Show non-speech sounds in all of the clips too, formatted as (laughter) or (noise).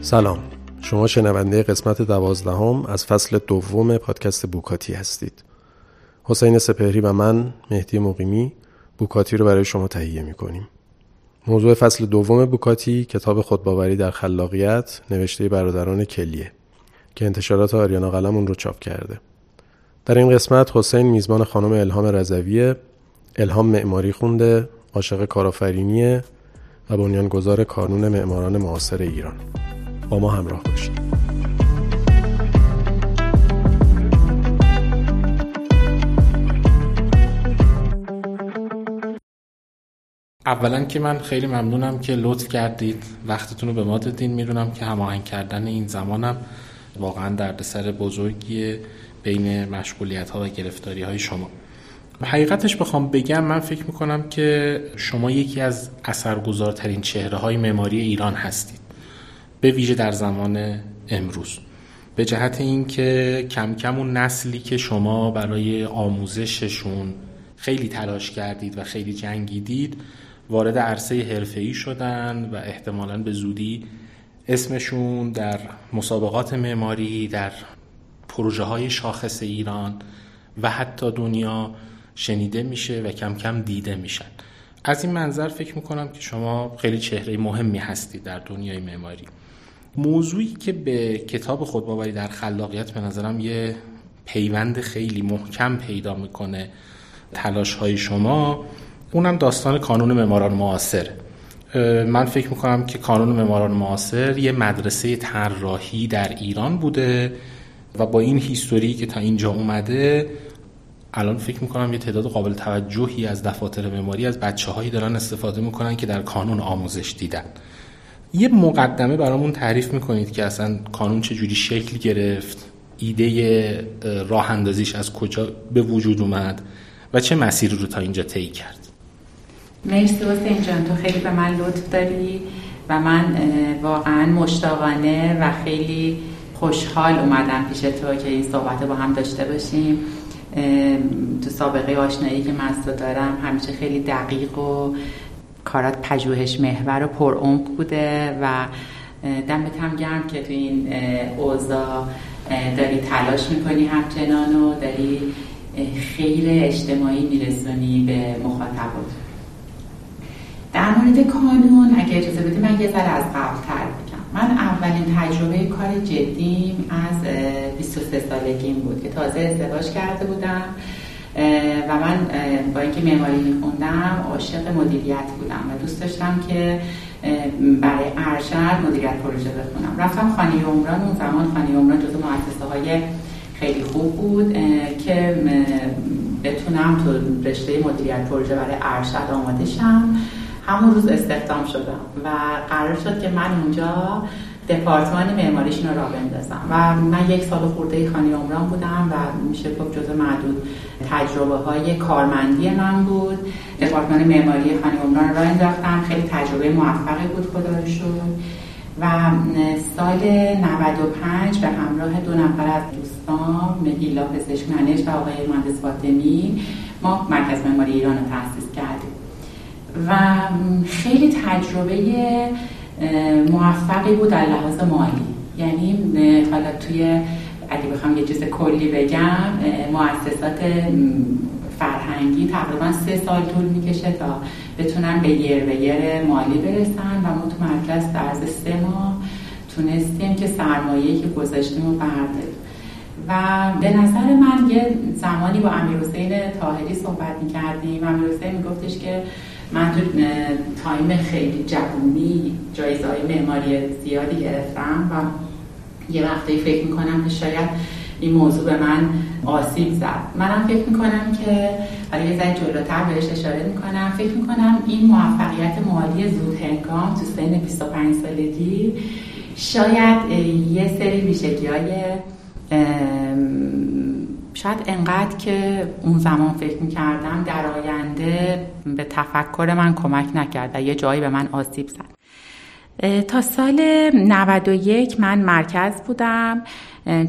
سلام. شما شنونده قسمت دوازدهم از فصل دوم پادکست بوکاتی هستید. حسین سپهری و من مهدی مقیمی بوکاتی رو برای شما تهیه می کنیم موضوع فصل دوم بوکاتی کتاب خودباوری در خلاقیت نوشته برادران کلیه. که انتشارات آریانا قلم اون رو چاپ کرده. در این قسمت حسین میزبان خانم الهام رضویه الهام معماری خونده عاشق کارآفرینیه و بنیانگذار کانون معماران معاصر ایران. با ما همراه باشید. اولا که من خیلی ممنونم که لطف کردید. وقتتون رو به ما دادین. می‌دونم که هماهنگ کردن این زمانم واقعا دردسر بزرگی بین مشغولیت ها و گرفتاری های شما حقیقتش بخوام بگم من فکر می‌کنم که شما یکی از اثرگذارترین چهره های معماری ایران هستید به ویژه در زمان امروز. به جهت اینکه کم کم اون نسلی که شما برای آموزششون خیلی تلاش کردید و خیلی جنگیدید وارد عرصه حرفه‌ای شدن و احتمالا به زودی اسمشون در مسابقات معماری در پروژه های شاخص ایران و حتی دنیا شنیده میشه و کم کم دیده میشن. از این منظر فکر می‌کنم که شما خیلی چهره مهمی هستید در دنیای معماری. موضوعی که به کتاب خودباوری در خلاقیت به نظرم یه پیوند خیلی محکم پیدا می‌کنه تلاش های شما اونم داستان کانون معماران معاصر. من فکر می‌کنم که کانون معماران معاصر یه مدرسه طراحی در ایران بوده و با این هیستوری که تا اینجا اومده الان فکر می‌کنم یه تعداد قابل توجهی از دفاتر معماری از بچه هایی دارن استفاده می‌کنن که در کانون آموزش دیدن. یه مقدمه برامون تعریف می‌کنید که اصلا کانون چجوری شکل گرفت ایده راه اندازیش از کجا به وجود اومد و چه مسیری رو تا اینجا طی کرد. مرسی حسین جان تو خیلی به من لطف داری و من واقعا مشتاقانه و خیلی خوشحال اومدم پیش تو که این صحبت با هم داشته باشیم. تو سابقه آشنایی که من دارم همیشه خیلی دقیق و کارات پژوهش محور و پرعمق بوده و دمت هم گرم که تو این اوضاع داری تلاش می‌کنی همچنان و داری خیر اجتماعی میرسونی به مخاطبات. مورد کانون اگه اجازه بدی من یه ذره از قبل تر بگم. من اولین تجربه کار جدیم از 23 سالگیم بود که تازه ازدواج کرده بودم و من با اینکه معماری میخوندم عاشق مدیریت بودم و دوست داشتم که برای ارشد مدیریت پروژه بخونم. رفتم خانه عمران اون زمان خانه عمران جزو مؤسسه های خیلی خوب بود که بتونم تو رشته مدیریت پروژه برای ارشد آماده شم. همون روز استخدام شدم و قرار شد که من اونجا دپارتمان معماریشون رو را بندازم. و من یک سال خورده خانه عمران بودم و میشه گفت جزء معدود تجربه های کارمندی من بود. دپارتمان معماری خانه عمران را انداختم. خیلی تجربه موفقی بود خدا رو و سال 95 به همراه دو نفر از دوستان مهیلا پزشک منش و آقای مهندس فاطمی ما مرکز معماری ایران رو کردیم. و خیلی تجربه موفقی بود در لحاظ مالی. یعنی حالا توی اگه بخوام یه چیز کلی بگم مؤسسات فرهنگی تقریبا سه سال طول می‌کشه تا بتونن به یر به یر مالی برسن و ما تو مرکز در عرض سه ماه تونستیم که سرمایه‌ای که گذاشتیم رو برداریم. و به نظر من یه زمانی با امیر حسین تاهری صحبت می‌کردیم. امیر حسین میگفتش که من تو تایم خیلی جوونی جایزه های معماری زیادی گرفتم و یه وقتی فکر می‌کنم که شاید این موضوع به من آسیب زد. منم فکر می‌کنم که حالا یه ذره جلوتر بهش اشاره می‌کنم. فکر می‌کنم این موفقیت مالی زود هنگام تو سن 25 سالگی شاید یه سری ویژگی های شاید انقدر که اون زمان فکر می‌کردم در آینده به تفکر من کمک نکرد و یه جایی به من آسیب زد. تا سال 91 من مرکز بودم.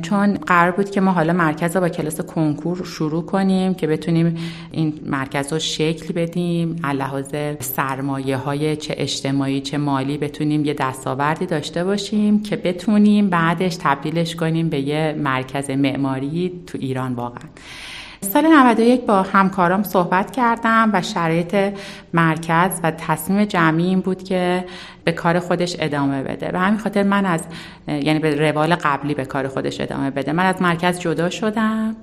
چون قرار بود که ما حالا مرکز رو با کلاس کنکور شروع کنیم که بتونیم این مرکز رو شکل بدیم لحاظ سرمایه های چه اجتماعی چه مالی بتونیم یه دستاوردی داشته باشیم که بتونیم بعدش تبدیلش کنیم به یه مرکز معماری تو ایران واقعا. سال 91 با همکارام صحبت کردم و شرایط مرکز و تصمیم جمعی این بود که به کار خودش ادامه بده. و همین خاطر من از یعنی به روال قبلی به کار خودش ادامه بده. من از مرکز جدا شدم.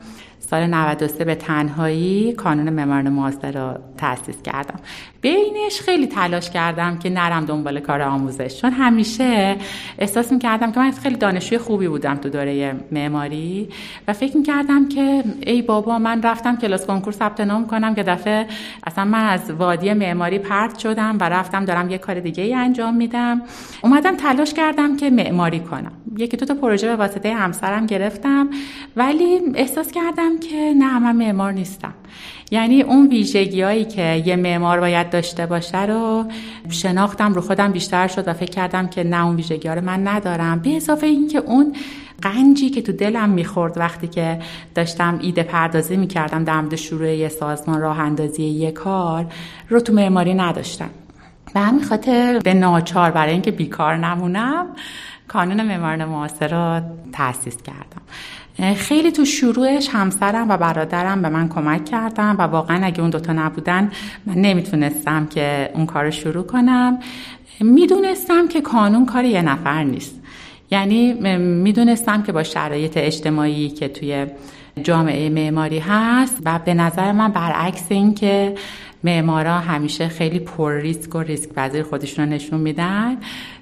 سال 93 به تنهایی کانون معماران معاصر رو تأسیس کردم. بینش خیلی تلاش کردم که نرم دنبال کار آموزش چون همیشه احساس کردم که من خیلی دانشجوی خوبی بودم تو دوره معماری و فکر کردم که ای بابا من رفتم کلاس کنکور ثبت نام کنم که دفعه اصلا من از وادی معماری پرت شدم و رفتم دارم یه کار دیگه ای انجام میدم. اومدم تلاش کردم که معماری کنم. یکی دو تا پروژه به واسطه همسرم گرفتم ولی احساس کردم که نه من معمار نیستم. یعنی اون ویژگی هایی که یه معمار باید داشته باشه رو شناختم رو خودم بیشتر شد و فکر کردم که نه اون ویژگی ها رو من ندارم. به اضافه اینکه اون قنجی که تو دلم می‌خورد وقتی که داشتم ایده پردازی می‌کردم در مورد شروع یه سازمان راه اندازی یه کار رو تو معماری نداشتم. به همین خاطر به ناچار برای اینکه بیکار نمونم کانون معماران معاصر رو تأسیس کردم. خیلی تو شروعش همسرم و برادرم به من کمک کردم و واقعا اگه اون دوتا نبودن من نمی‌تونستم که اون کار رو شروع کنم. می‌دونستم که کانون کار یه نفر نیست. یعنی می‌دونستم که با شرایط اجتماعی که توی جامعه معماری هست و به نظر من برعکس این که معمارا همیشه خیلی پر ریسک و ریسک پذیر خودشون رو نشون میدن.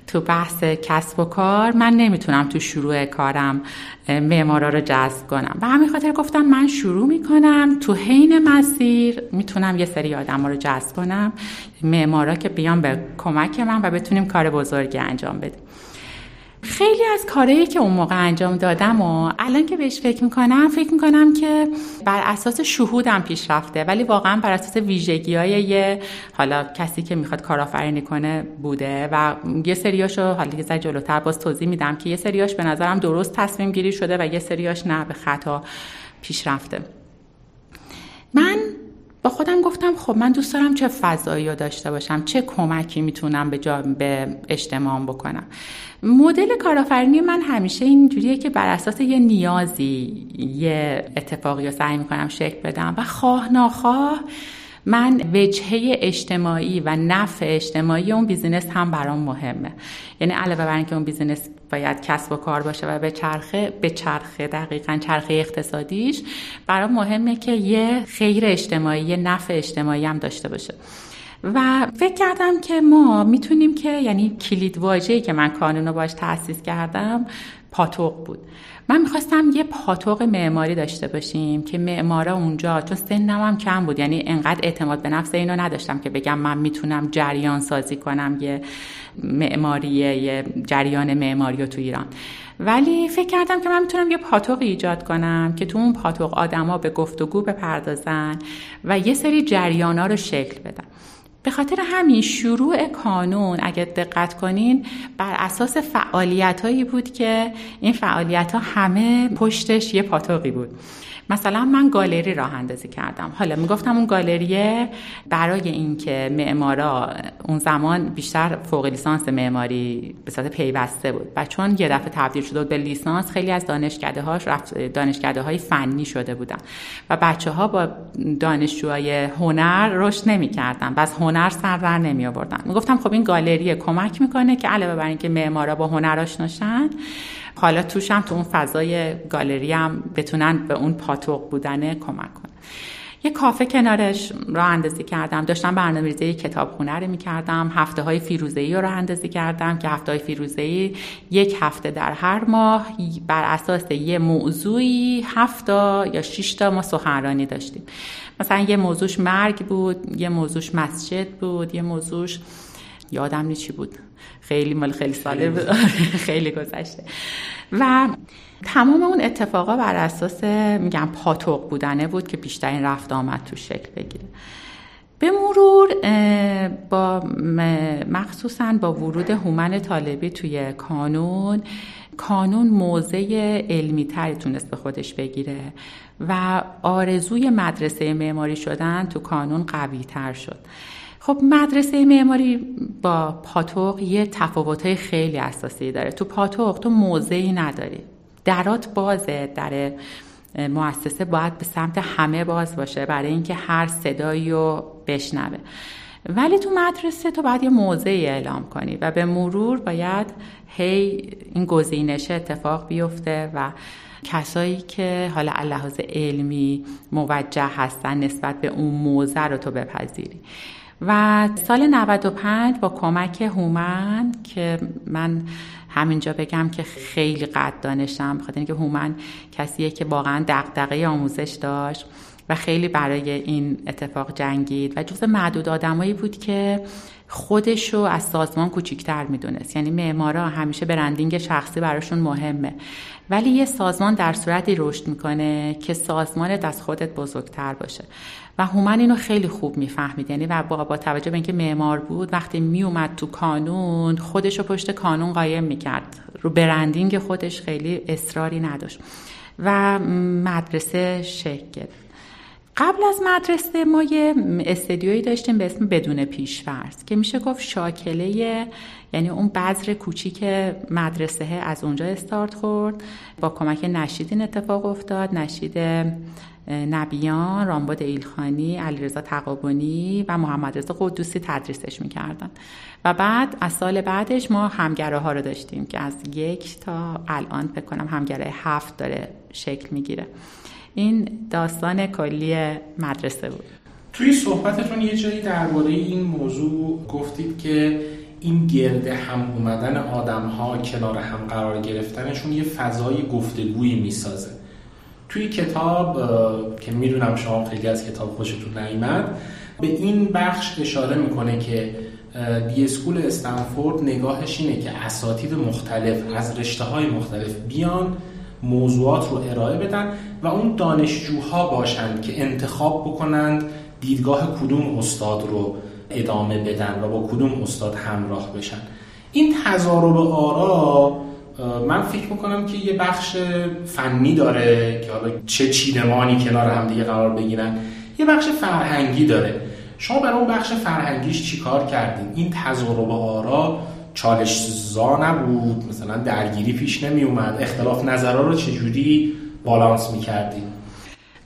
تو بحث کسب و کار من نمی‌تونم تو شروع کارم معمارا رو جذب کنم. و همین خاطر گفتم من شروع می‌کنم تو حین مسیر. می‌تونم یه سری آدم رو جذب کنم معمارا که بیان به کمک من و بتونیم کار بزرگی انجام بدیم. خیلی از کارهایی که اون موقع انجام دادم و الان که بهش فکر می‌کنم فکر می‌کنم که بر اساس شهودم پیش رفته ولی واقعا بر اساس ویژگی های یه حالا کسی که می‌خواد کارآفرینی کنه بوده و یه سریاشو حالا که زر جلوتر باز توضیح میدم که یه سریاش به نظرم درست تصمیم گیری شده و یه سریاش نه به خطا پیش رفته من با خودم گفتم خب من دوست دارم چه فضایی رو داشته باشم چه کمکی می‌تونم به, به اجتماع بکنم. مدل کارآفرینی من همیشه اینجوریه که بر اساس یه نیازی یه اتفاقی رو سعی می‌کنم شکل بدم و خواه ناخواه من وجهه اجتماعی و نفع اجتماعی اون business هم برام مهمه. یعنی علاوه بر اینکه اون business باید کسب و کار باشه و به چرخه به چرخه دقیقا چرخه اقتصادیش برام مهمه که یه خیر اجتماعی یه نفع اجتماعی هم داشته باشه. و فکر کردم که ما می‌تونیم که یعنی کلید واژه‌ای که من کانون رو باش تاسیس کردم پاتوق بود. من می‌خواستم یه پاتوق معماری داشته باشیم که معمارا اونجا چون سنم هم کم بود یعنی انقدر اعتماد به نفس اینو نداشتم که بگم من می‌تونم جریان سازی کنم یه معماری یه جریان معماری تو ایران. ولی فکر کردم که من می‌تونم یه پاتوق ایجاد کنم که تو اون پاتوق آدما به گفتگو بپردازن و یه سری جریانا رو شکل بدن. به خاطر همین شروع کانون اگر دقت کنین بر اساس فعالیت هایی بود که این فعالیت ها همه پشتش یه پاتوقی بود. مثلا من گالری راه اندازی کردم. حالا می‌گفتم اون گالریه برای اینکه معمارا اون زمان بیشتر فوق لیسانس معماری به صورت پیوسته بود و چون یه دفعه تبدیل شده به لیسانس خیلی از دانشکده هاش دانشکده های فنی شده بودن و بچه ها با دانشجوهای هنر رشد نمی‌کردن و از هنر سر در نمی آوردن می‌گفتم خب این گالری کمک می‌کنه که علاوه بر اینکه معمارا با هنر آشناشن حالا توش هم تو اون فضای گالری هم بتونن به اون پاتوق بودن کمک کنن. یه کافه کنارش راه اندازی کردم. داشتم برنامه ریزی کتابخونه رو می‌کردم. هفته های فیروزه ای رو اندازی کردم که هفته های فیروزه ای یک هفته در هر ماه بر اساس یه موضوعی هفته یا تا ما سخنرانی داشتیم. مثلا یه موضوعش مرگ بود یه موضوعش مسجد بود یه موضوعش یادم نی چی بود. خیلی مال خیلی ساله بود. خیلی گذشته. و تمام اون اتفاقا بر اساس میگم پاتوق بودنه بود که بیشترین رفت آمد تو شکل بگیره. به مرور با مخصوصا با ورود هومن طالبی توی کانون کانون موضع علمی تری تونست به خودش بگیره و آرزوی مدرسه معماری شدن تو کانون قوی تر شد. خب مدرسه معماری با پاتوق یه تفاوتهای خیلی اساسی داره. تو پاتوق تو موضعی نداری. درات بازه. در مؤسسه باید به سمت همه باز باشه برای اینکه هر صدایی رو بشنوه. ولی تو مدرسه تو باید یه موضعی اعلام کنی و به مرور باید هی این گزینش اتفاق بیفته و کسایی که حالا لحاظ علمی موجه هستن نسبت به اون موضع رو تو بپذیری. و سال 95 با کمک هومن که من همینجا بگم که خیلی قد دانشم بخاطر اینکه هومن کسیه که واقعا دغدغه آموزش داشت و خیلی برای این اتفاق جنگید و جز معدود آدمایی بود که خودش رو از سازمان کوچیکتر می‌دونست. یعنی معمارا همیشه برندینگ شخصی براشون مهمه. ولی یه سازمان در صورتی رشد می‌کنه که سازمانت از خودت بزرگتر باشه. و هومن اینو خیلی خوب می‌فهمید. یعنی و با, با توجه به اینکه معمار بود وقتی میومد تو کانون خودش رو پشت کانون قایم می‌کرد. رو برندینگ خودش خیلی اصراری نداشت. و مدرسه شکل. گرفت قبل از مدرسه ما یه استدیویی داشتیم به اسم بدون پیشفرض که میشه گفت شاکله یعنی اون بذر کوچیک مدرسه از اونجا استارت خورد. با کمک نشید این اتفاق افتاد. نشید نبیان، رامباد ایلخانی، علیرضا تقابونی و محمد رضا قدوسی تدریسش می‌کردن. و بعد از سال بعدش ما همگره ها رو داشتیم که از یک تا الان فکر کنم همگره هفت داره شکل می‌گیره. این داستان کلی مدرسه بود. توی صحبتتون یه جایی درباره این موضوع گفتید که این گرده هم اومدن آدم ها کنار هم قرار گرفتنشون یه فضای گفتگویی می‌سازه. توی کتاب که می‌دونم شما خیلی از کتاب خوشتون نیمد به این بخش اشاره می‌کنه که دی اسکول استنفورد نگاهش اینه که اساتید مختلف از رشته های مختلف بیان موضوعات رو ارائه بدن و اون دانشجوها باشند که انتخاب بکنند دیدگاه کدوم استاد رو ادامه بدن و با کدوم استاد همراه بشن. این تضارب آرا من فکر می‌کنم که یه بخش فنی داره که حالا چه چیدمانی کنار هم دیگه قرار بگیرن. یه بخش فرهنگی داره. شما برای اون بخش فرهنگیش چیکار کردین؟ این تضارب آرا چالش زا نبود مثلا درگیری پیش نمی اومد اختلاف نظرها رو چجوری بالانس می کردیم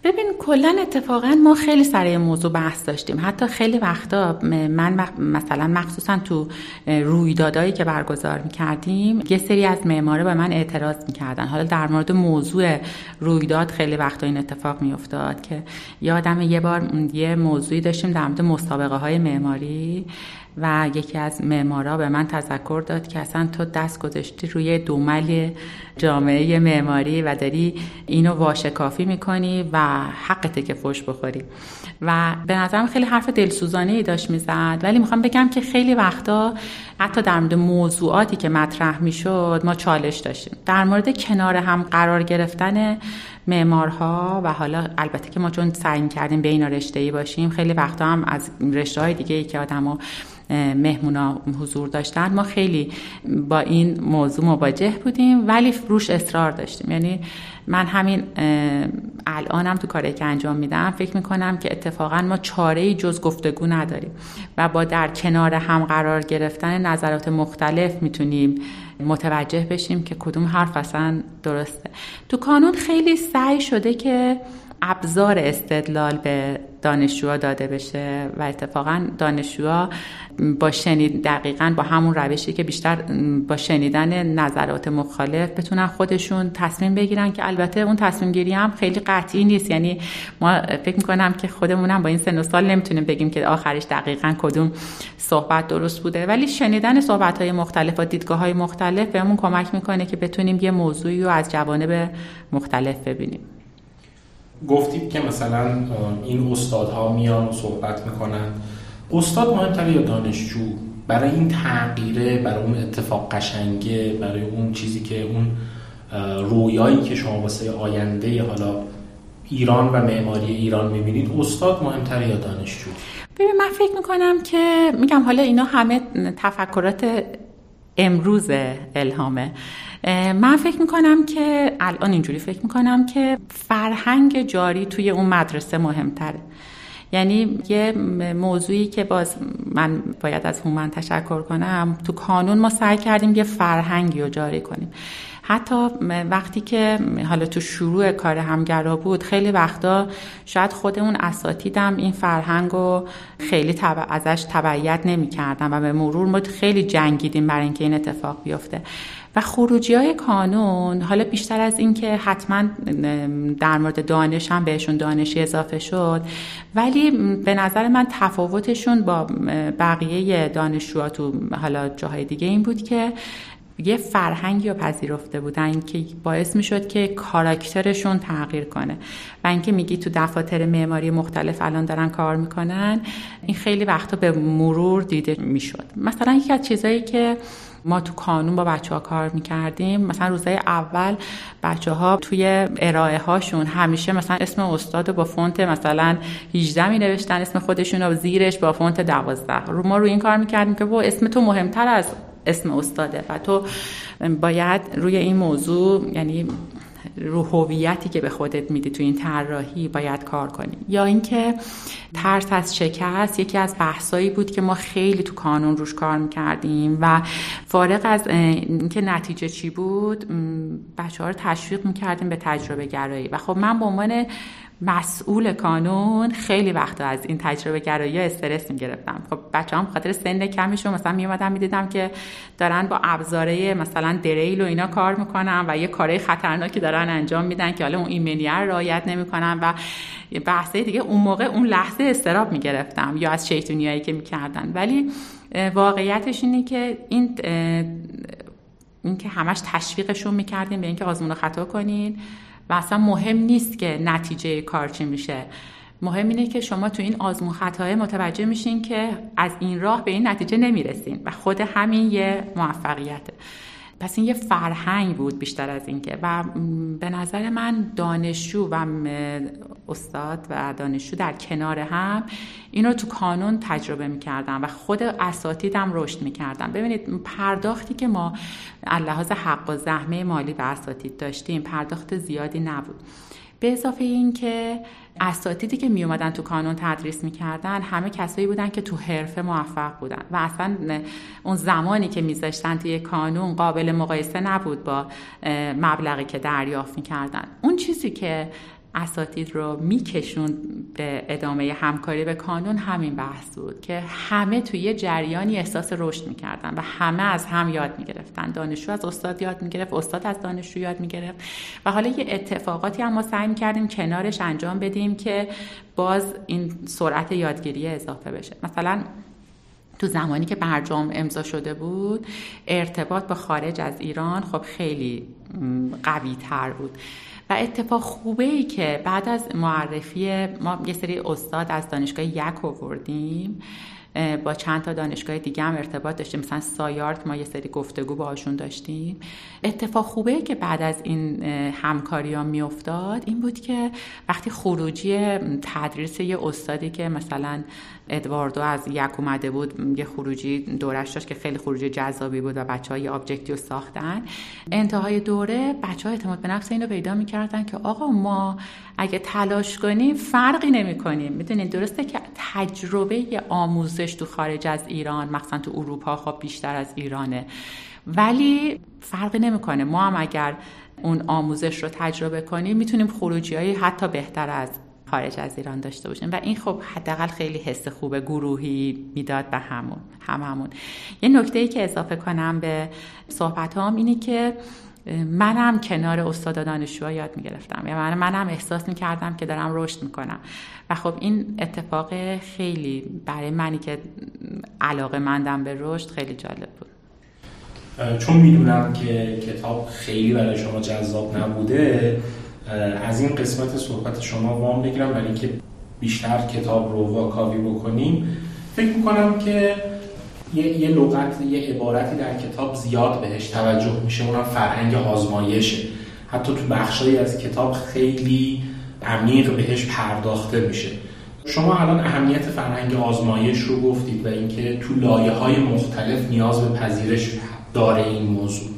ببین کلا اتفاقا ما خیلی سر موضوع بحث داشتیم. حتی خیلی وقتا من مثلا مخصوصا تو رویدادهایی که برگزار می‌کردیم یه سری از معماره به من اعتراض می‌کردن. حالا در مورد موضوع رویداد خیلی وقتا این اتفاق میافتاد که یادم یه بار یه موضوعی داشتیم در مورد مسابقه های معماری. و یکی از معمارا به من تذکر داد که اصلا تو دست گذاشتی روی دومل جامعه معماری و داری اینو واشکافی می‌کنی و حقته که فش بخوری. و به نظرم خیلی حرف دلسوزانه ای داشت می‌زد. ولی می‌خوام بگم که خیلی وقتا حتی در مورد موضوعاتی که مطرح می‌شد ما چالش داشتیم. در مورد کنار هم قرار گرفتن معمارها و حالا البته که ما چون سعی کردیم بین رشته ای باشیم خیلی وقتا هم از رشته های دیگه ای که آدمو مهمونا حضور داشتن ما خیلی با این موضوع مواجه بودیم ولی روش اصرار داشتیم. یعنی من همین الانم تو کاری که انجام میدم فکر می‌کنم که اتفاقا ما چاره جز گفتگو نداریم و با در کنار هم قرار گرفتن نظرات مختلف می‌تونیم متوجه بشیم که کدوم حرف اصلا درسته. تو کانون خیلی سعی شده که ابزار استدلال به دانشجوها داده بشه و اتفاقا دانشجوها با شنید دقیقا با همون روشی که بیشتر با شنیدن نظرات مخالف بتونن خودشون تصمیم بگیرن که البته اون تصمیم گیری هم خیلی قطعی نیست. یعنی ما فکر می‌کنم که خودمونم با این سن و سال نمی‌تونیم بگیم که آخرش دقیقا کدوم صحبت درست بوده. ولی شنیدن صحبت های مختلف و دیدگاه های مختلف بهمون کمک می‌کنه که بتونیم یه موضوعی رو از جوانب مختلف ببینیم. گفتید که مثلا این استادها میان و صحبت می‌کنن. استاد مهمتره یا دانشجو؟ برای این تغییره برای اون اتفاق قشنگه برای اون چیزی که اون رویایی که شما واسه آینده حالا ایران و معماری ایران می‌بینید استاد مهمتر یا دانشجو؟ ببین من فکر می‌کنم که میگم حالا اینا همه تفکرات امروز الهامه. من فکر می‌کنم که الان اینجوری فکر می‌کنم که فرهنگ جاری توی اون مدرسه مهمتره. یعنی یه موضوعی که باز من باید از هومن تشکر کنم تو کانون ما سعی کردیم یه فرهنگی رو جاری کنیم. حتی وقتی که حالا تو شروع کار همگرا بود خیلی وقتا شاید خود اون اساتیدم این فرهنگ رو خیلی ازش تبعیت نمی‌کردن و به مرور ما خیلی جنگیدیم برای اینکه این اتفاق بیفته. و خروجی های کانون حالا بیشتر از اینکه حتما در مورد دانش هم بهشون دانشی اضافه شد ولی به نظر من تفاوتشون با بقیه دانشجوها تو حالا جاهای دیگه این بود که یه فرهنگی رو پذیرفته بودن که باعث می شد که کاراکترشون تغییر کنه. و اینکه میگی تو دفاتر معماری مختلف الان دارن کار می‌کنن این خیلی وقتا به مرور دیده می‌شد. مثلا یکی از چیزایی که ما تو کانون با بچه ها کار می‌کردیم. مثلا روزای اول بچه ها توی ارائه هاشون همیشه مثلا اسم استاد با فونت مثلا 18 می نوشتن اسم خودشون رو زیرش با فونت 12 رو ما رو این کار می‌کردیم که با اسم تو مهمتر از اسم استاده و تو باید روی این موضوع یعنی رو هویتی که به خودت میدی تو این طراحی باید کار کنی. یا اینکه ترس از شکست یکی از بحثایی بود که ما خیلی تو کانون روش کار می‌کردیم و فارغ از اینکه نتیجه چی بود بچه ها رو تشویق می‌کردیم به تجربه گرایی و خب من به عنوان مسئول کانون. خیلی وقتا از این تجربه گرایی استرس می‌گرفتم. خب بچه هم خاطر سن کمیشون مثلا میومدم می‌دیدم که دارن با ابزاره مثلا دریل و اینا کار می‌کنن و یه کارهای خطرناکی دارن انجام میدن که حالا اون ایمنیه رو رعایت نمی‌کنن و بحثه دیگه اون موقع اون لحظه استراب می‌گرفتم یا از شیطونیایی که می‌کردن. ولی واقعیتش اینه که این اینکه همش تشویقشون می‌کردیم به اینکه آزمون خطا کنین. و اصلا مهم نیست که نتیجه کار چی میشه. مهم اینه که شما تو این آزمون خطای متوجه میشین که از این راه به این نتیجه نمی‌رسین و خود همین یه موفقیته. پس این یه فرهنگ بود بیشتر از اینکه و به نظر من دانشجو و استاد و دانشجو در کنار هم این رو تو کانون تجربه می‌کردم و خود اساتیدم رشد می‌کردم ببینید پرداختی که ما لحاظ حق و زحمه مالی به اساتید داشتیم پرداخت زیادی نبود. به اضافه این که اساتیدی که می اومدن تو کانون تدریس می‌کردن همه کسایی بودن که تو حرفه موفق بودن و اصلا اون زمانی که میذاشتن توی کانون قابل مقایسه نبود با مبلغی که دریافت می‌کردن. اون چیزی که اساتید رو میکشون به ادامه همکاری به کانون همین بحث بود که همه توی یه جریانی احساس رشد می‌کردن و همه از هم یاد می‌گرفتن. دانشجو از استاد یاد می‌گرفت استاد از دانشجو یاد می‌گرفت و حالا یه اتفاقاتی هم ما سعی می‌کردیم کنارش انجام بدیم که باز این سرعت یادگیری اضافه بشه. مثلا تو زمانی که برجام امضا شده بود ارتباط با خارج از ایران خب خیلی قوی تر بود. و اتفاق خوبه ای که بعد از معرفی ما یه سری استاد از دانشگاه یک آوردیم با چند تا دانشگاه دیگه هم ارتباط داشتیم. مثلا سایارت ما یه سری گفتگو باشون داشتیم. اتفاق خوبه که بعد از این همکاری ها میافتاد این بود که وقتی خروجی تدریس یه استادی که مثلا ادواردو از یک اومده بود یه خروجی دورش داشت که خیلی خروجی جذابی بود و بچه های آبجکتیو ساختن. انتهای دوره بچه ها اعتماد به نفس اینو پیدا می‌کردن که آقا ما اگه تلاش کنیم فرقی نمی کنیم درسته که تجربه آموزش تو خارج از ایران مثلا تو اروپا خب بیشتر از ایرانه. ولی فرقی نمی‌کنه. ما هم اگر اون آموزش رو تجربه کنیم می‌تونیم خروجی های حتی بهتر از خارج از ایران داشته باشیم. و این خب حداقل خیلی حس خوب گروهی می‌داد به همون هممون یه نکته ای که اضافه کنم به صحبت هم اینه که منم کنار استاد دانشجوها یاد می‌گرفتم. یا من منم احساس می‌کردم که دارم رشد می‌کنم. و خب این اتفاق خیلی برای منی که علاقه مندم به رشد خیلی جالب بود. چون می‌دونم که کتاب خیلی برای شما جذاب نبوده از این قسمت صحبت شما وام بگیرم برای اینکه بیشتر کتاب رو واکاوی بکنیم. فکر می‌کنم که یه, یه لغت یه عبارتی در کتاب زیاد بهش توجه میشه اونم فرهنگ آزمایشه. حتی تو بخشایی از کتاب خیلی عمیق بهش پرداخته میشه. شما الان اهمیت فرهنگ آزمایش رو گفتید و اینکه تو لایه های مختلف نیاز به پذیرش داره این موضوع.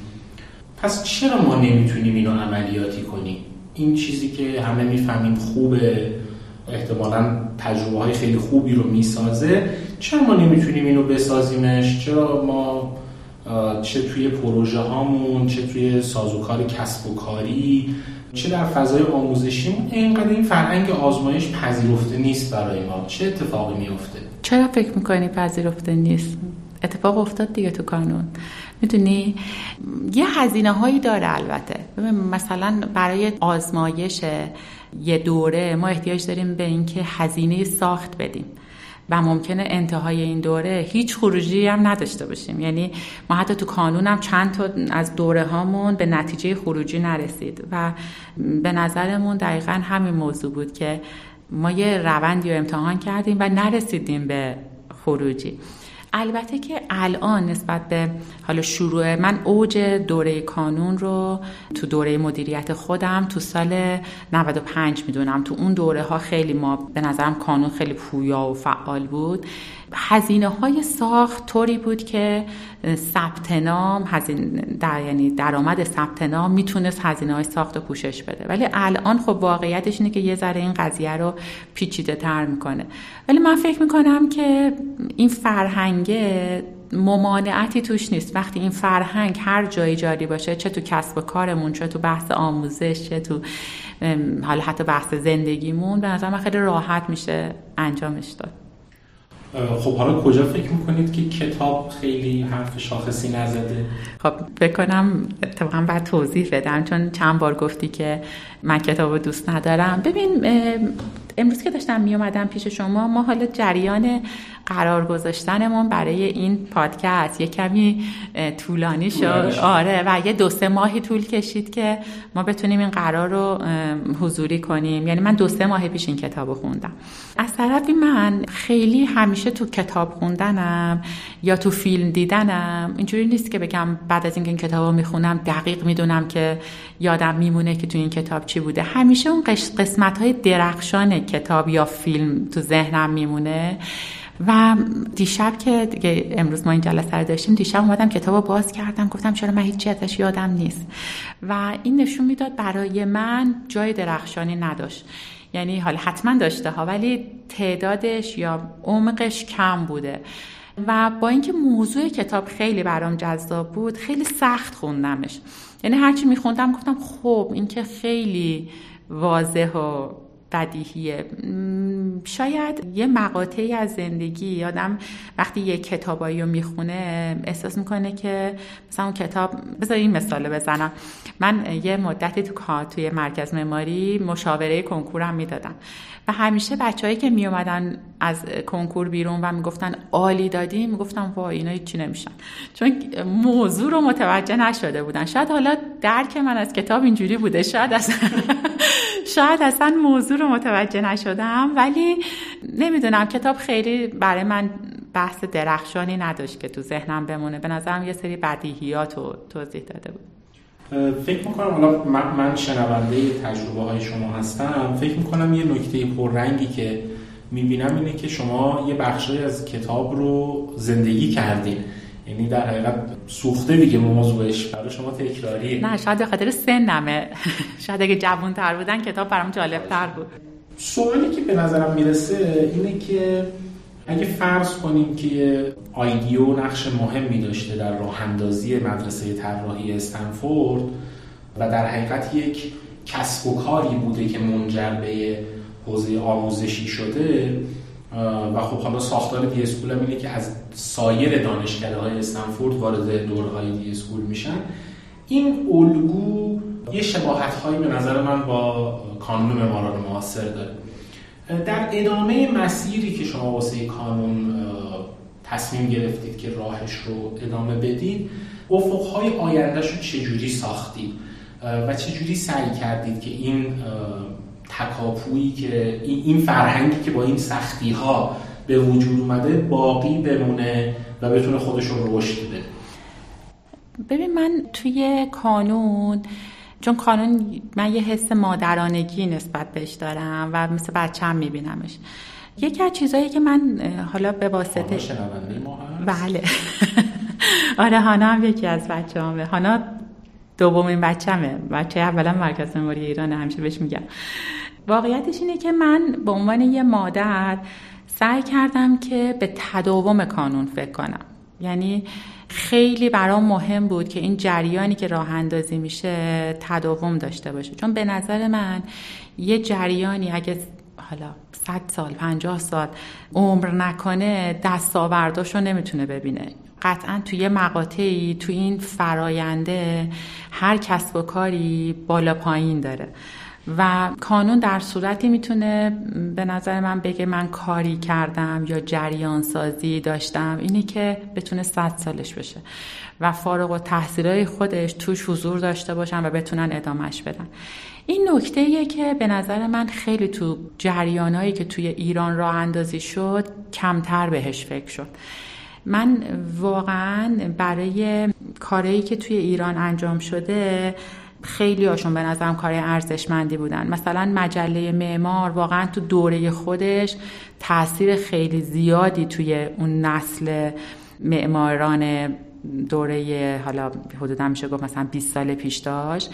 پس چرا ما نمی‌تونیم اینو عملیاتی کنیم؟ این چیزی که همه می‌فهمیم خوبه احتمالا تجربه های خیلی خوبی رو می‌سازه. چرا ما نمی‌تونیم اینو بسازیمش؟ چرا ما چه توی پروژه هامون چه توی سازوکار کسب و کاری چه در فضای آموزشیمون اینقدر این فرهنگ آزمایش پذیرفته نیست برای ما؟ چه اتفاقی میفته چرا فکر می‌کنی پذیرفته نیست؟ اتفاق افتاد دیگه تو کانون. می‌دونی؟ یه هزینه هایی داره البته. مثلا برای آزمایش یه دوره ما احتیاج داریم به اینکه هزینه ساخت بدیم و ممکنه انتهای این دوره هیچ خروجی هم نداشته باشیم. یعنی ما حتی تو کانونم چند تا از دوره هامون به نتیجه خروجی نرسید و به نظرمون دقیقا همین موضوع بود که ما یه روندی رو امتحان کردیم و نرسیدیم به خروجی. البته که الان نسبت به حالا شروع من اوج دوره کانون رو تو دوره مدیریت خودم تو سال 95 می‌دونم. تو اون دوره ها خیلی ما به نظرم کانون خیلی پویا و فعال بود. هزینه های ساخت طوری بود که ثبت نام در یعنی درآمد ثبت نام می‌تونست هزینه های ساخت و پوشش بده. ولی الان خب واقعیتش اینه که یه ذره این قضیه رو پیچیده تر می‌کنه. ولی من فکر می‌کنم که این فرهنگه ممانعتی توش نیست. وقتی این فرهنگ هر جایی جاری باشه چه تو کسب و کارمون چه تو بحث آموزش چه تو حالا حتی بحث زندگیمون به نظر من خیلی راحت میشه انجامش داد. خب حالا کجا فکر می‌کنید که کتاب خیلی حرف شاخصی نزده؟ خب بکنم اتفاقا بعد توضیح بدم چون چند بار گفتی که من کتاب دوست ندارم ببین امروز که داشتم می اومدم پیش شما ما حالا جریان قرار گذاشتنمون برای این پادکست. یه کمی طولانی شد. آره و یه دو سه ماهی طول کشید که ما بتونیم این قرار رو حضوری کنیم. یعنی من دو سه ماه پیش این کتاب رو خوندم. از طرفی من خیلی همیشه تو کتاب خوندنم یا تو فیلم دیدنم. اینجوری نیست که بگم بعد از اینکه این کتاب رو می‌خونم دقیق می‌دونم که یادم میمونه که تو این کتاب چی بوده. همیشه اون قسمت های درخشان کتاب یا فیلم تو ذهنم میمونه. و دیشب که دیگه امروز ما این جلسه رو داشتیم دیشب اومدم کتاب رو باز کردم گفتم چرا من هیچی ازش یادم نیست. و این نشون می‌داد برای من جای درخشانی نداشت. یعنی حالا حتما داشته ها ولی تعدادش یا عمقش کم بوده. و با اینکه موضوع کتاب خیلی برام جذاب بود خیلی سخت خوندمش. یعنی هرچی میخوندم گفتم خب این که خیلی واضح و بدیهیه. شاید یه مقاطعی از زندگی آدم وقتی یه کتابایی رو می‌خونه احساس می‌کنه که مثلا اون کتاب بذار این مثال بزنم. من یه مدتی تو توی مرکز معماری مشاوره کنکورم می‌دادم. و همیشه بچههایی که میومدن از کنکور بیرون و می‌گفتن عالی دادیم می‌گفتم وای اینا چی نمیشن. چون موضوع رو متوجه نشده بودن. شاید حالا درک من از کتاب اینجوری بوده شاید اصلا (laughs) شاید اصلا موضوع رو متوجه نشدم ولی نمی‌دونم کتاب خیلی برای من بحث درخشانی نداشت که تو ذهنم بمونه. به نظرم یه سری بدیهیات رو توضیح داده بود. فکر می‌کنم حالا من شنونده تجربه های شما هستم. فکر می‌کنم یه نکته پررنگی که می‌بینم اینه که شما یه بخشی از کتاب رو زندگی کردین. یعنی در حقیقت سوخته دیگه موضوعش. برای شما تکراریه. نه شاید به خاطر سنمه. شاید اگه جوان تر بودن کتاب برام جالب تر بود. سوالی که به نظرم می‌رسه اینه که اگه فرض کنیم که آیدیو نقش مهمی داشته در راه مدرسه طراحی استنفورد و در حقیقت یک کسب و کاری بوده که منجر به حوزه آموزشی شده و خب حالا ساختار دی اسکول هم اینه که از سایر دانشکده های استنفورد وارد دورهای دی اسکول میشن. این الگو یه شباهت هایی به نظر من با کانون معماران معاصر داره. در ادامه مسیری که شما واسه کانون تصمیم گرفتید که راهش رو ادامه بدید افقهای آیندهش رو چجوری ساختید؟ و چجوری سعی کردید که این تکاپویی که این فرهنگی که با این سختی ها به وجود اومده باقی بمونه و بتونه خودش رو رشد بده؟ ببین من توی کانون چون قانون من یه حس مادرانگی نسبت بهش دارم و مثل بچم میبینمش. یکی از چیزهایی که من حالا به واسطه بله. (laughs) آره هانا هم یکی از بچه همه هانا دومین بچمه بچه اولا مرکز مموری ایران همیشه بهش میگم. واقعیتش اینه که من به عنوان یه مادر سعی کردم که به تداوم کانون فکر کنم. یعنی خیلی برام مهم بود که این جریانی که راه اندازی میشه تداوم داشته باشه. چون به نظر من یه جریانی اگه حالا 100 سال 50 سال عمر نکنه دستاورداشو نمی‌تونه ببینه. قطعا توی مقاطعی توی این فراینده هر کسب و کاری بالا پایین داره. و کانون در صورتی می‌تونه به نظر من بگه من کاری کردم یا جریان سازی داشتم. اینی که بتونه صد سالش بشه و فارغ و تحصیلای خودش توش حضور داشته باشن و بتونن ادامهش بدن. این نکته که به نظر من خیلی تو جریانهایی که توی ایران راه اندازی شد کمتر بهش فکر شد. من واقعا برای کاری که توی ایران انجام شده خیلی هاشون به نظرم کار ارزشمندی بودن. مثلا مجله معمار واقعا تو دوره خودش تاثیر خیلی زیادی توی اون نسل معماران دوره حالا حدودا میشه گفت مثلا 20 سال پیش داشت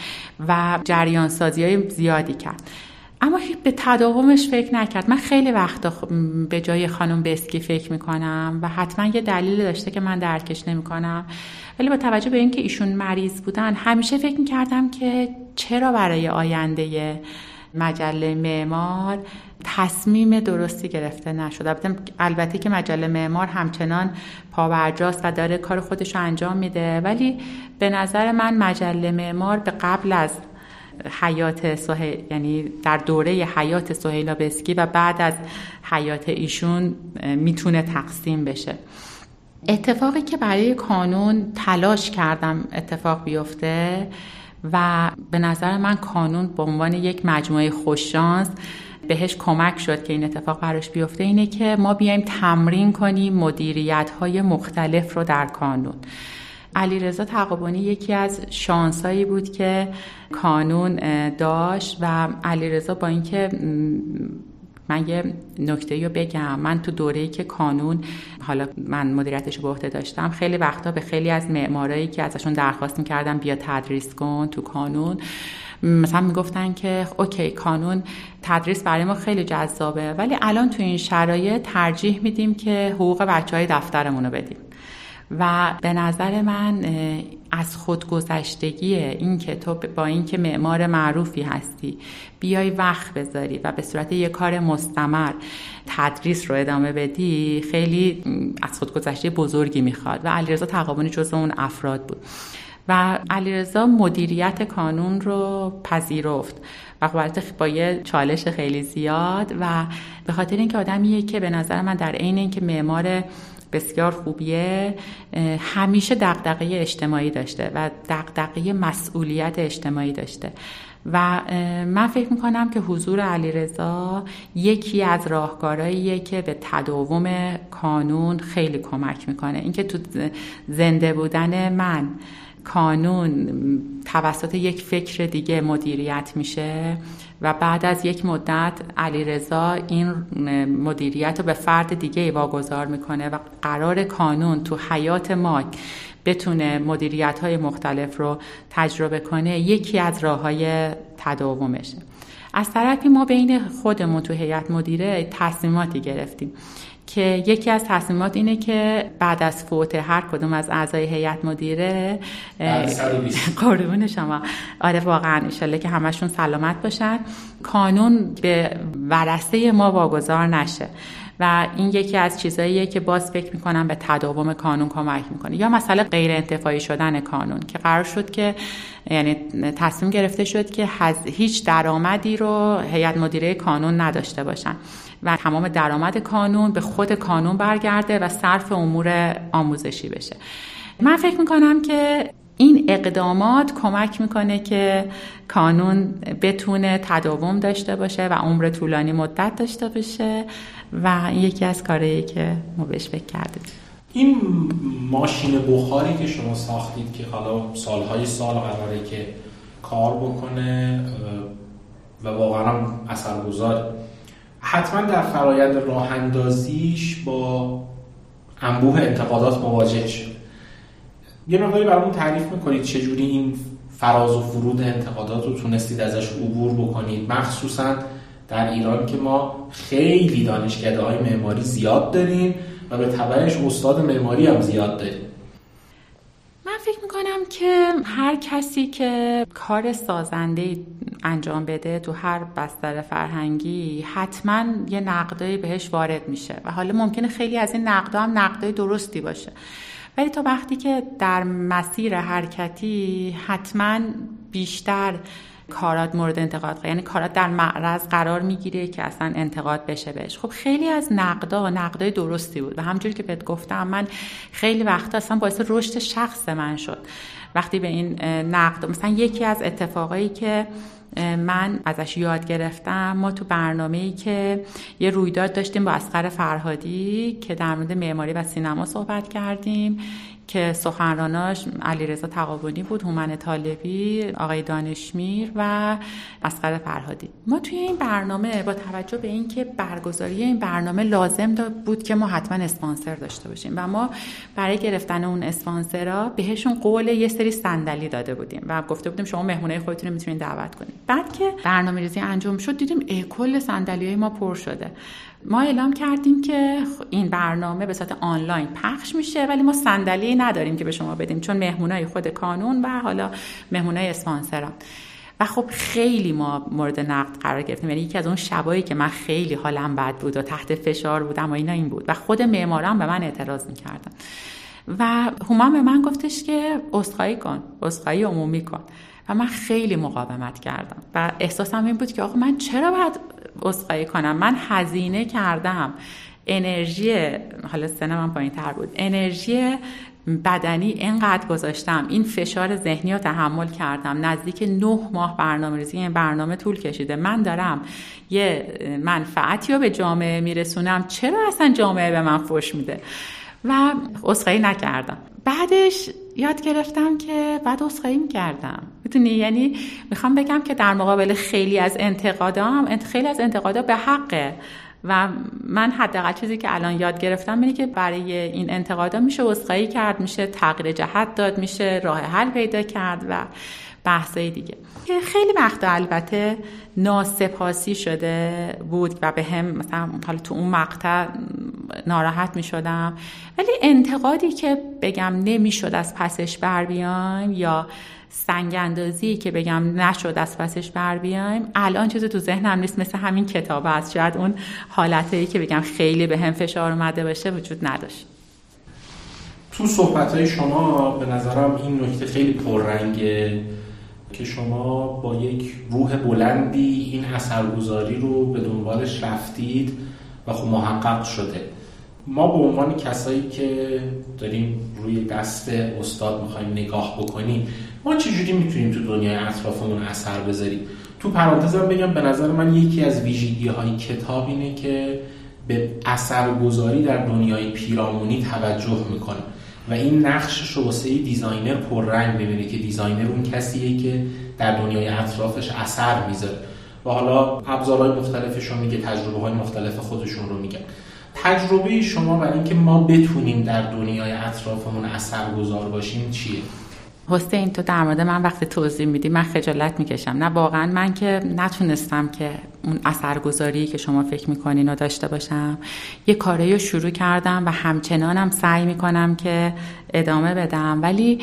و جریان سازی های زیادی کرد. اما به تداومش فکر نکرد. من خیلی وقتا به جای خانم بسکی فکر می‌کنم و حتما یه دلیل داشته که من درکش نمی‌کنم. ولی با توجه به اینکه ایشون مریض بودن همیشه فکر می‌کردم که چرا برای آینده مجله معمار تصمیم درستی گرفته نشد البته که مجله معمار همچنان پاورجاست و داره کار خودش رو انجام میده. ولی به نظر من مجله معمار به قبل از حیات سهیل یعنی در دوره حیات سهیلا بسکی و بعد از حیات ایشون می‌تونه تقسیم بشه. اتفاقی که برای کانون تلاش کردم اتفاق بیفته و به نظر من کانون به عنوان یک مجموعه خوششانس بهش کمک شد که این اتفاق براش بیفته اینه که ما بیایم تمرین کنیم مدیریت های مختلف رو در کانون. علیرضا تقابونی یکی از شانسایی بود که کانون داشت و علیرضا با اینکه من یه نکته رو بگم من تو دوره‌ای که کانون حالا من مدیریتش به عهده داشتم خیلی وقتا به خیلی از معمارایی که ازشون درخواست می‌کردم بیا تدریس کن تو کانون مثلا می‌گفتن که اوکی کانون تدریس برای ما خیلی جذابه ولی الان تو این شرایط ترجیح میدیم که حقوق بچه های دفترمون رو بدیم. و به نظر من از خودگذشتگی این که تو با اینکه معمار معروفی هستی بیای وقت بذاری و به صورت یک کار مستمر تدریس رو ادامه بدی خیلی از خودگذشته بزرگی می‌خواد و علیرضا تقابونی جز اون افراد بود. و علیرضا مدیریت کانون رو پذیرفت و خب با یه چالش خیلی زیاد و به خاطر اینکه آدمیه که به نظر من در عین اینکه معمار بسیار خوبیه. همیشه دقدقه اجتماعی داشته و دقدقه مسئولیت اجتماعی داشته. و من فکر می‌کنم که حضور علیرضا یکی از راهکارهاییه که به تداوم کانون خیلی کمک می‌کنه. اینکه تو زنده بودن من کانون توسط یک فکر دیگه مدیریت میشه. و بعد از یک مدت علیرضا این مدیریت رو به فرد دیگه واگذار می‌کنه و قرار کانون تو حیات ما بتونه مدیریت های مختلف رو تجربه کنه یکی از راه های تداومشه از طرفی ما بین خودمون تو هیئت مدیره تصمیماتی گرفتیم. که یکی از تصمیمات اینه که بعد از فوت هر کدوم از اعضای هیئت مدیره (laughs) قربون شما. آره واقعا انشالله که همشون سلامت باشن. کانون به ورسته ما واگذار نشه و این یکی از چیزاییه که باز فکر می‌کنم به تداوم کانون کمک می‌کنه. یا مسئله غیر انتفاعی شدن کانون که قرار شد که یعنی تصمیم گرفته شد که هیچ درآمدی رو هیئت مدیره کانون نداشته باشن. و تمام درآمد کانون به خود کانون برگرده و صرف امور آموزشی بشه. من فکر می‌کنم که این اقدامات کمک می‌کنه که کانون بتونه تداوم داشته باشه و عمر طولانی مدت داشته باشه و یکی از کارهایی که ما بهش فکر کردیم. این ماشین بخاری که شما ساختید که حالا سالهای سال قراره که کار بکنه و واقعا اثرگذار حتما در فرایند راه اندازیش با انبوه انتقادات مواجه شد. یه مقداری برامون تعریف می‌کنید چجوری این فراز و فرود انتقادات رو تونستید ازش عبور بکنید. مخصوصا در ایران که ما خیلی دانشکده های معماری زیاد داریم و به تبعش استاد معماری هم زیاد داریم. می‌کنم که هر کسی که کار سازنده انجام بده تو هر بستر فرهنگی حتما یه نقدایی بهش وارد میشه و حالا ممکنه خیلی از این نقدا هم نقدای درستی باشه. ولی تا وقتی که در مسیر حرکتی حتما بیشتر کارات مورد انتقاد یعنی کارات در معرض قرار می‌گیره که اصلا انتقاد بشه بهش. خب خیلی از نقدا نقدای درستی بود و همجوری که بهت گفتم من خیلی وقتا اصلا باعث رشد شخص من شد. وقتی به این نقد مثلا یکی از اتفاقایی که من ازش یاد گرفتم ما تو برنامه ای که یه رویداد داشتیم با اسقر فرهادی که در مورد معماری و سینما صحبت کردیم. که سخنراناش علیرضا تقابونی بود هومن طالبی آقای دانشمیر و اسقر فرهادی. ما توی این برنامه با توجه به اینکه برگزاری این برنامه لازم بود که ما حتما اسپانسر داشته باشیم و ما برای گرفتن اون اسپانسرها بهشون قول یه سری صندلی داده بودیم و گفته بودیم شما مهمونه خودتون می‌تونید دعوت کنید. بعد که برنامه ریزی انجام شد دیدیم کل صندلی ما پر شده. ما اعلام کردیم که این برنامه به صورت آنلاین پخش میشه ولی ما صندلی نداریم که به شما بدیم چون مهمونای خود کانون و حالا مهمونای اسپانسران و خب خیلی ما مورد نقد قرار گرفتیم. یعنی یکی از اون شبایی که من خیلی حالم بد بود و تحت فشار بودم و اینا این بود. و خود معماران به من اعتراض می‌کردن. و هومان به من گفتش که اسخایی کن اسخایی عمومی کن. و من خیلی مقاومت کردم. و احساسم این بود که آقا من چرا باید اسخایی کنم. من هزینه کردم. انرژی حالا سنم من پایین تر بود. انرژی بدنی اینقدر گذاشتم. این فشار ذهنی رو تحمل کردم. نزدیک نه ماه برنامه ریزی این برنامه طول کشیده. من دارم یه منفعتی رو به جامعه میرسونم. چرا اصلا جامعه به من فش میده؟ و اسخایی نکردم. بعدش یاد گرفتم که بعد اسخایی می‌کردم. می‌دونی؟ یعنی می‌خوام بگم که در مقابل خیلی از انتقادام خیلی از انتقادا به حقه. و من حداقل چیزی که الان یاد گرفتم اینه که برای این انتقادا میشه اسخایی کرد میشه تغییر جهت داد میشه راه حل پیدا کرد و بحثای دیگه. خیلی وقت البته ناسپاسی شده بود و به هم مثلا حالا تو اون مقطع ناراحت می شدم ولی انتقادی که بگم نمی‌شد از پسش بر بیایم یا سنگ اندازی که بگم نشد از پسش بر بیایم. الان چیزی تو ذهنم نیست مثل همین کتاب است شاید اون حالتهایی که بگم خیلی به هم فشار اومده باشه وجود نداشت. تو صحبت های شما به نظرم این نکته خیلی پررنگه که شما با یک روح بلندی این اثرگذاری رو به دنبالش رفتید و خب محقق شده. ما به عنوان کسایی که داریم روی دست استاد می‌خوایم نگاه بکنیم ما چجوری می‌تونیم تو دنیای اطرافمون اثر بذاریم؟ تو پرانتزم بگم به نظر من یکی از ویژگی های کتاب اینه که به اثرگذاری در دنیای پیرامونی توجه می‌کنه. و این نقشش رو واسه designer پررنگ ببینه که designer اون کسیه که در دنیای اطرافش اثر می‌ذاره. و حالا ابزارهای مختلفش رو میگه تجربه های مختلف خودشون رو میگه تجربه شما برای اینکه ما بتونیم در دنیای اطرافمون اثرگذار باشیم چیه؟ حسین تو در مورد من وقتی توضیح میدی من خجالت می‌کشم. نه واقعا من که نتونستم که اون اثرگذاری که شما فکر می‌کنین رو داشته باشم. یه کاری رو شروع کردم و همچنانم سعی می‌کنم که ادامه بدم. ولی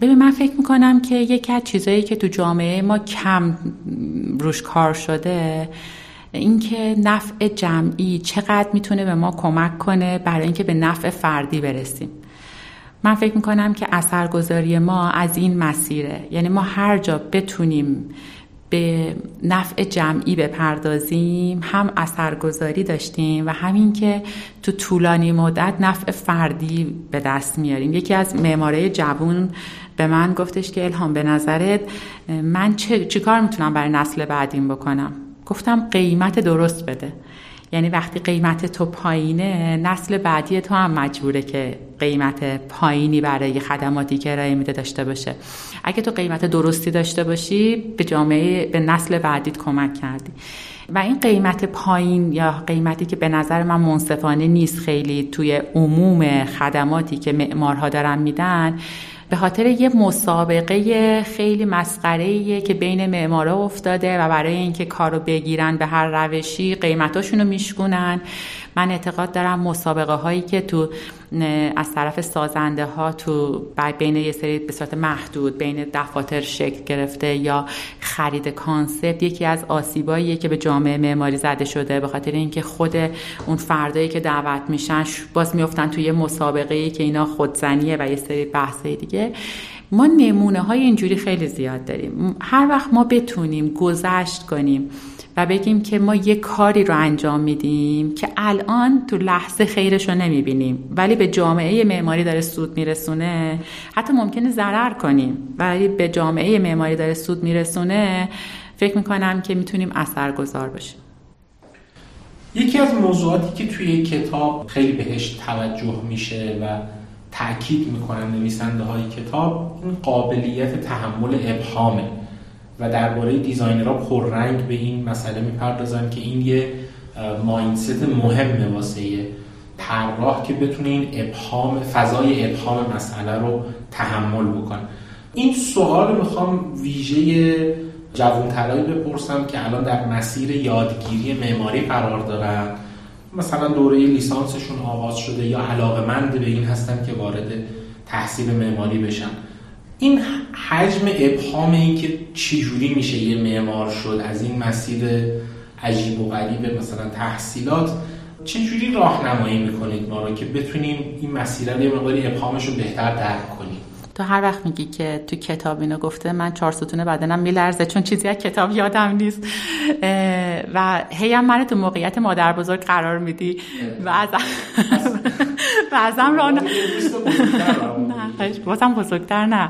ببین من فکر می‌کنم که یکی از چیزایی که تو جامعه ما کم روش کار شده اینکه نفع جمعی چقدر می‌تونه به ما کمک کنه برای اینکه به نفع فردی برسیم. من فکر می‌کنم که اثرگذاری ما از این مسیره. یعنی ما هر جا بتونیم به نفع جمعی بپردازیم هم اثرگذاری داشتیم و همین که تو طولانی مدت نفع فردی به دست میاریم. یکی از معماره جوون به من گفتش که الهام به نظرت من چه چیکار می‌تونم برای نسل بعدیم بکنم؟ گفتم قیمت درست بده. یعنی وقتی قیمت تو پایینه نسل بعدی تو هم مجبوره که قیمت پایینی برای خدماتی که ارائه میده داشته باشه. اگه تو قیمت درستی داشته باشی به جامعه به نسل بعدیت کمک کردی. و این قیمت پایین یا قیمتی که به نظر من منصفانه نیست خیلی توی عموم خدماتی که معمارها دارن میدن به خاطر یه مسابقه خیلی مسخره که بین معمارا افتاده و برای اینکه کارو بگیرن به هر روشی قیمتاشون رو میشکنن من اعتقاد دارم مسابقه هایی که تو از طرف سازنده ها تو بین یه سری به صورت محدود بین دفاتر شکل گرفته یا خرید کانسپت یکی از آسیباییه که به جامعه معماری زده شده به خاطر اینکه خود اون فردایی که دعوت میشن باز میفتن توی یه مسابقه ای که اینا خودزنیه و یه سری بحثای دیگه. ما نمونه های اینجوری خیلی زیاد داریم. هر وقت ما بتونیم گذشت کنیم بگیم که ما یه کاری رو انجام میدیم که الان تو لحظه خیرش رو نمی‌بینیم. ولی به جامعه معماری داره سود میرسونه. حتی ممکنه ضرر کنیم ولی به جامعه معماری داره سود میرسونه. فکر می‌کنم که می‌تونیم اثرگذار باشیم. یکی از موضوعاتی که توی کتاب خیلی بهش توجه میشه و تاکید می‌کنن نویسنده های کتاب این قابلیت تحمل ابهامه. و درباره دیزاینرها پررنگ به این مسئله می‌پردازن که این یه ماینست مهمه واسه طراح که بتونه این ابهام فضای ابهام مسئله رو تحمل بکنه. این سوال می‌خوام ویژه جوانترایی بپرسم که الان در مسیر یادگیری معماری قرار دارن. مثلا دوره لیسانسشون آغاز شده یا علاقه به این هستن که وارد تحصیل معماری بشن. این حجم ابهام این که چجوری میشه یه معمار شد از این مسیر عجیب و غریب مثلا تحصیلات چجوری راهنمایی می‌کنید ما رو که بتونیم این مسیر رو یه مقداری ابهامش رو بهتر درک کنیم؟ تو هر وقت میگی که تو کتاب اینو گفته من چهار ستون بدنم میلرزه چون چیزی از کتاب یادم نیست. و هی هم من تو موقعیت مادر بزرگ قرار میدی. و از و ازم را نه بازم بزرگتر نه.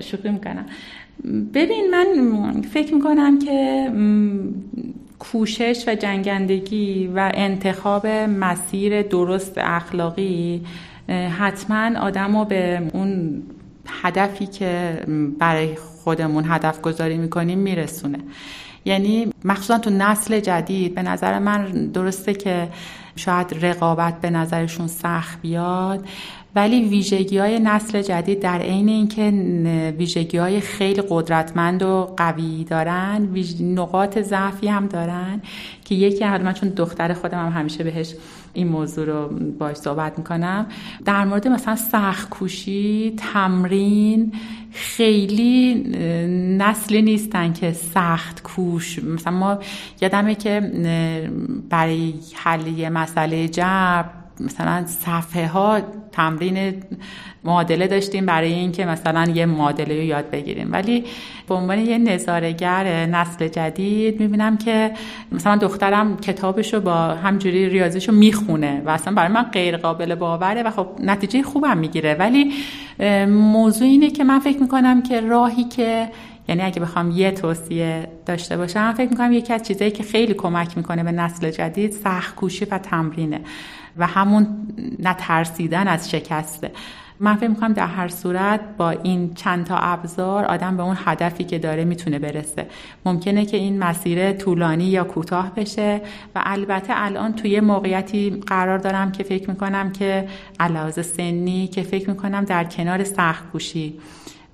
شوخی می‌کنم. ببین من فکر می‌کنم که کوشش و جنگندگی و انتخاب مسیر درست اخلاقی حتما آدم رو به اون هدفی که برای خودمون هدف گذاری می‌کنیم میرسونه. یعنی مخصوصا تو نسل جدید به نظر من درسته که شاید رقابت به نظرشون سخت بیاد ولی ویژگی های نسل جدید در عین اینکه ویژگی های خیلی قدرتمند و قوی دارن نقاط ضعفی هم دارن که یکی من چون دختر خودم هم همیشه بهش این موضوع رو باش صحبت می‌کنم. در مورد مثلا سخت کوشی تمرین خیلی نسلی نیستن که سخت کوش مثلا ما یادمه که برای حل یه مسئله جبر مثلا صفحه ها تمرین معادله داشتیم برای اینکه مثلا یه معادله رو یاد بگیریم. ولی به عنوان یه نظارگر نسل جدید می‌بینم که مثلا دخترم کتابش رو با همجوری ریاضیش رو می‌خونه و اصلا برای من غیر قابل باوره و خب نتیجه خوبم می‌گیره. ولی موضوع اینه که من فکر می‌کنم که راهی که یعنی اگه بخوام یه توصیه داشته باشم فکر می‌کنم یکی از چیزایی که خیلی کمک می‌کنه به نسل جدید سخت کوشی و تمرینه. و همون نترسیدن از شکسته. من فکر می‌کنم در هر صورت با این چند تا ابزار آدم به اون هدفی که داره می‌تونه برسه. ممکنه که این مسیر طولانی یا کوتاه بشه و البته الان توی موقعیتی قرار دارم که فکر می‌کنم که علاوه سنی که فکر می‌کنم در کنار سخت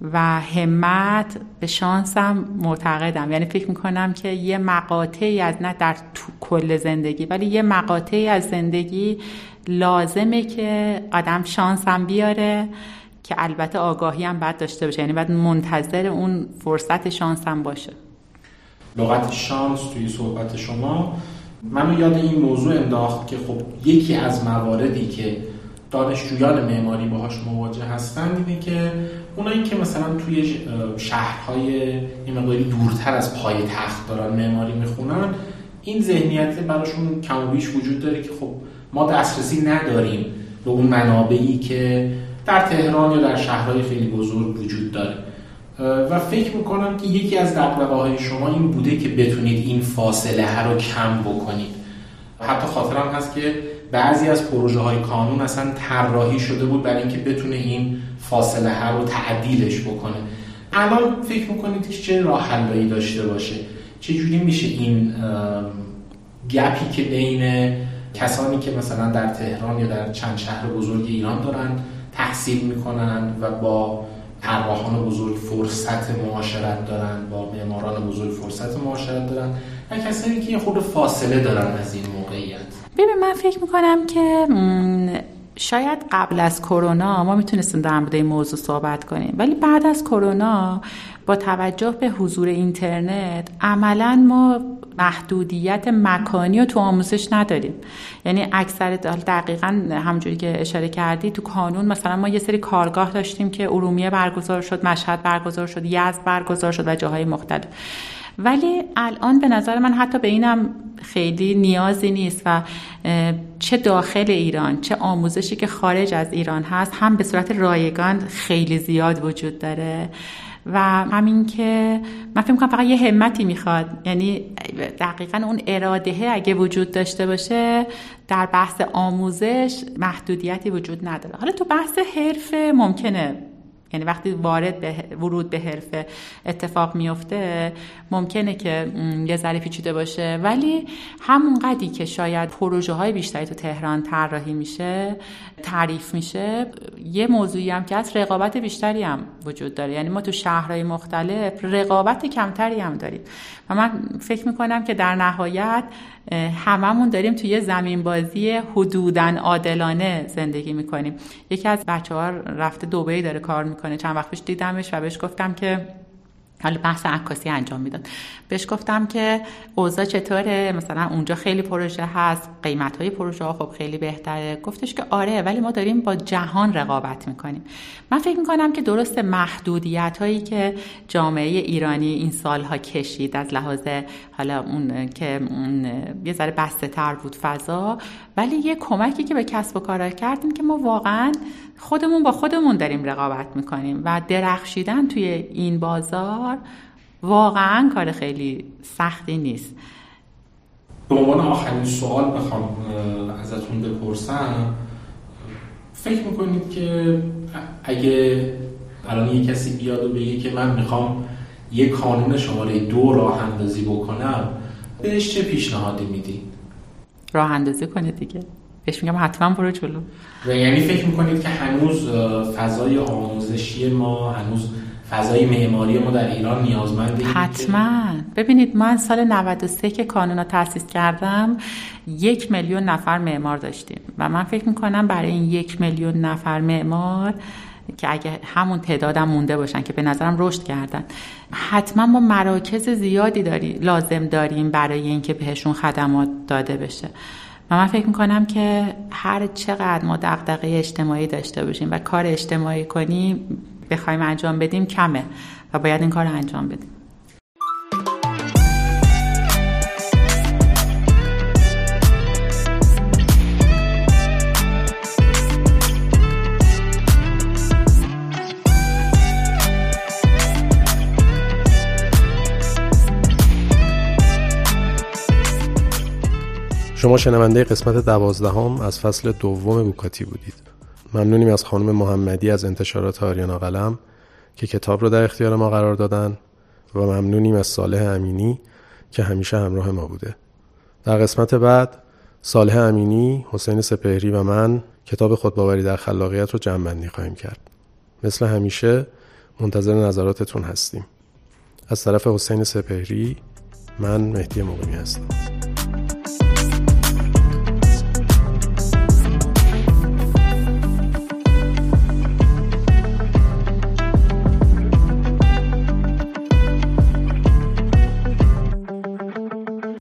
و همت به شانسم معتقدم. یعنی فکر می‌کنم که یه مقاطعی از نه در کل زندگی ولی یه مقاطعی از زندگی لازمه که آدم شانسم بیاره که البته آگاهی هم باید داشته باشه. یعنی باید منتظر اون فرصت شانسم باشه. لغت شانس توی صحبت شما. منو یاد این موضوع انداخت که خب یکی از مواردی که دانشجویان معماری باهاش مواجه هستن اینه که اونایی که مثلا توی شهرهای این مقداری دورتر از پای تخت دارن معماری می‌خونن این ذهنیت براشون کم و بیش وجود داره که خب ما دسترسی نداریم به اون منابعی که در تهران یا در شهرهای خیلی بزرگ وجود داره. و فکر می‌کنم که یکی از دقدقه های شما این بوده که بتونید این فاصله ها رو کم بکنید. حتی خاطرم هست که بعضی از پروژه های کانون اصلا طراحی شده بود برای اینکه بتونه این فاصله ها رو تعدیلش بکنه. الان فکر می‌کنید که چه راه حلایی داشته باشه؟ چه جوری میشه این گپی که بین کسانی که مثلا در تهران یا در چند شهر بزرگ ایران دارن تحصیل می‌کنن و با ارواحان بزرگ فرصت معاشرت دارن با معماران بزرگ فرصت معاشرت دارن و کسانی که خود فاصله دارن از این موقعیت. ببین من فکر می‌کنم که شاید قبل از کرونا ما می‌تونستیم در مورد این موضوع صحبت کنیم ولی بعد از کرونا با توجه به حضور اینترنت عملا ما محدودیت مکانی رو تو آموزش نداریم. یعنی اکثر دقیقا همجوری که اشاره کردی تو کانون مثلا ما یه سری کارگاه داشتیم که ارومیه برگزار شد مشهد برگزار شد یزد برگزار شد و جاهای مختلف. ولی الان به نظر من حتی به اینم خیلی نیازی نیست و چه داخل ایران چه آموزشی که خارج از ایران هست هم به صورت رایگان خیلی زیاد وجود داره. و همین که من فکر کنم فقط یه همتی می‌خواد. یعنی دقیقا اون اراده اگه وجود داشته باشه در بحث آموزش محدودیتی وجود نداره. حالا تو بحث حرفه ممکنه یعنی وقتی وارد به ورود به حرفه اتفاق میفته ممکنه که یه ذره پیچیده باشه. ولی همون قدی که شاید پروژه های بیشتری تو تهران طراحی میشه تعریف میشه یه موضوعی هم که از رقابت بیشتری هم وجود داره. یعنی ما تو شهرهای مختلف رقابت کمتری هم داریم. و من فکر می‌کنم که در نهایت هممون داریم توی زمین بازی حدودن عادلانه زندگی می‌کنیم. یکی از بچه ها رفته دوبهی داره کار می‌کنه. چند وقت پیش دیدمش و بهش گفتم که حالا بحث عکاسی انجام می‌داد. بهش گفتم که اوضاع چطوره؟ مثلا اونجا خیلی پروژه هست قیمت های پروژه ها خب خیلی بهتره. گفتش که آره ولی ما داریم با جهان رقابت می‌کنیم. من فکر می‌کنم که درست محدودیت هایی که جامعه ایرانی این سالها کشید از لحاظ حالا اون که یه ذره بسته تر بود فضا ولی یه کمکی که به کسب و کارا کردیم که ما واقعا خودمون با خودمون داریم رقابت می‌کنیم و درخشیدن توی این بازار واقعا کار خیلی سختی نیست. به عنوان آخرین سوال بخوام ازتون بپرسم. فکر می‌کنید که اگه الان یه کسی بیاد و بگه که من می‌خوام یه کانون شماره دو راه اندازی بکنم بهش چه پیشنهادی میدی؟ راه اندازی کنه دیگه. بهش میگم حتما برو جلو. یعنی فکر می‌کنید که هنوز فضای آموزشی ما هنوز فضای معماری ما در ایران نیازمنده حتما. ببینید من سال 93 که کانون رو تاسیس کردم یک میلیون نفر معمار داشتیم. و من فکر می‌کنم برای این یک میلیون نفر معمار که اگه همون تعدادم مونده باشن که به نظرم رشد کردن. حتما ما مراکز زیادی داری لازم داریم برای اینکه بهشون خدمات داده بشه. و من فکر می‌کنم که هر چقدر ما دقدقه اجتماعی داشته باشیم و کار اجتماعی کنیم بخوایم انجام بدیم کمه و باید این کار رو انجام بدیم. شما شنونده قسمت دوازدهم از فصل دوم بوکاتی بودید. ممنونیم از خانم محمدی از انتشارات آریانا قلم که کتاب رو در اختیار ما قرار دادن و ممنونیم از صالح امینی که همیشه همراه ما بوده. در قسمت بعد صالح امینی، حسین سپهری و من کتاب خودباوری در خلاقیت رو جمع خواهیم کرد. مثل همیشه منتظر نظراتتون هستیم. از طرف حسین سپهری من مهدی مقیمی هستم.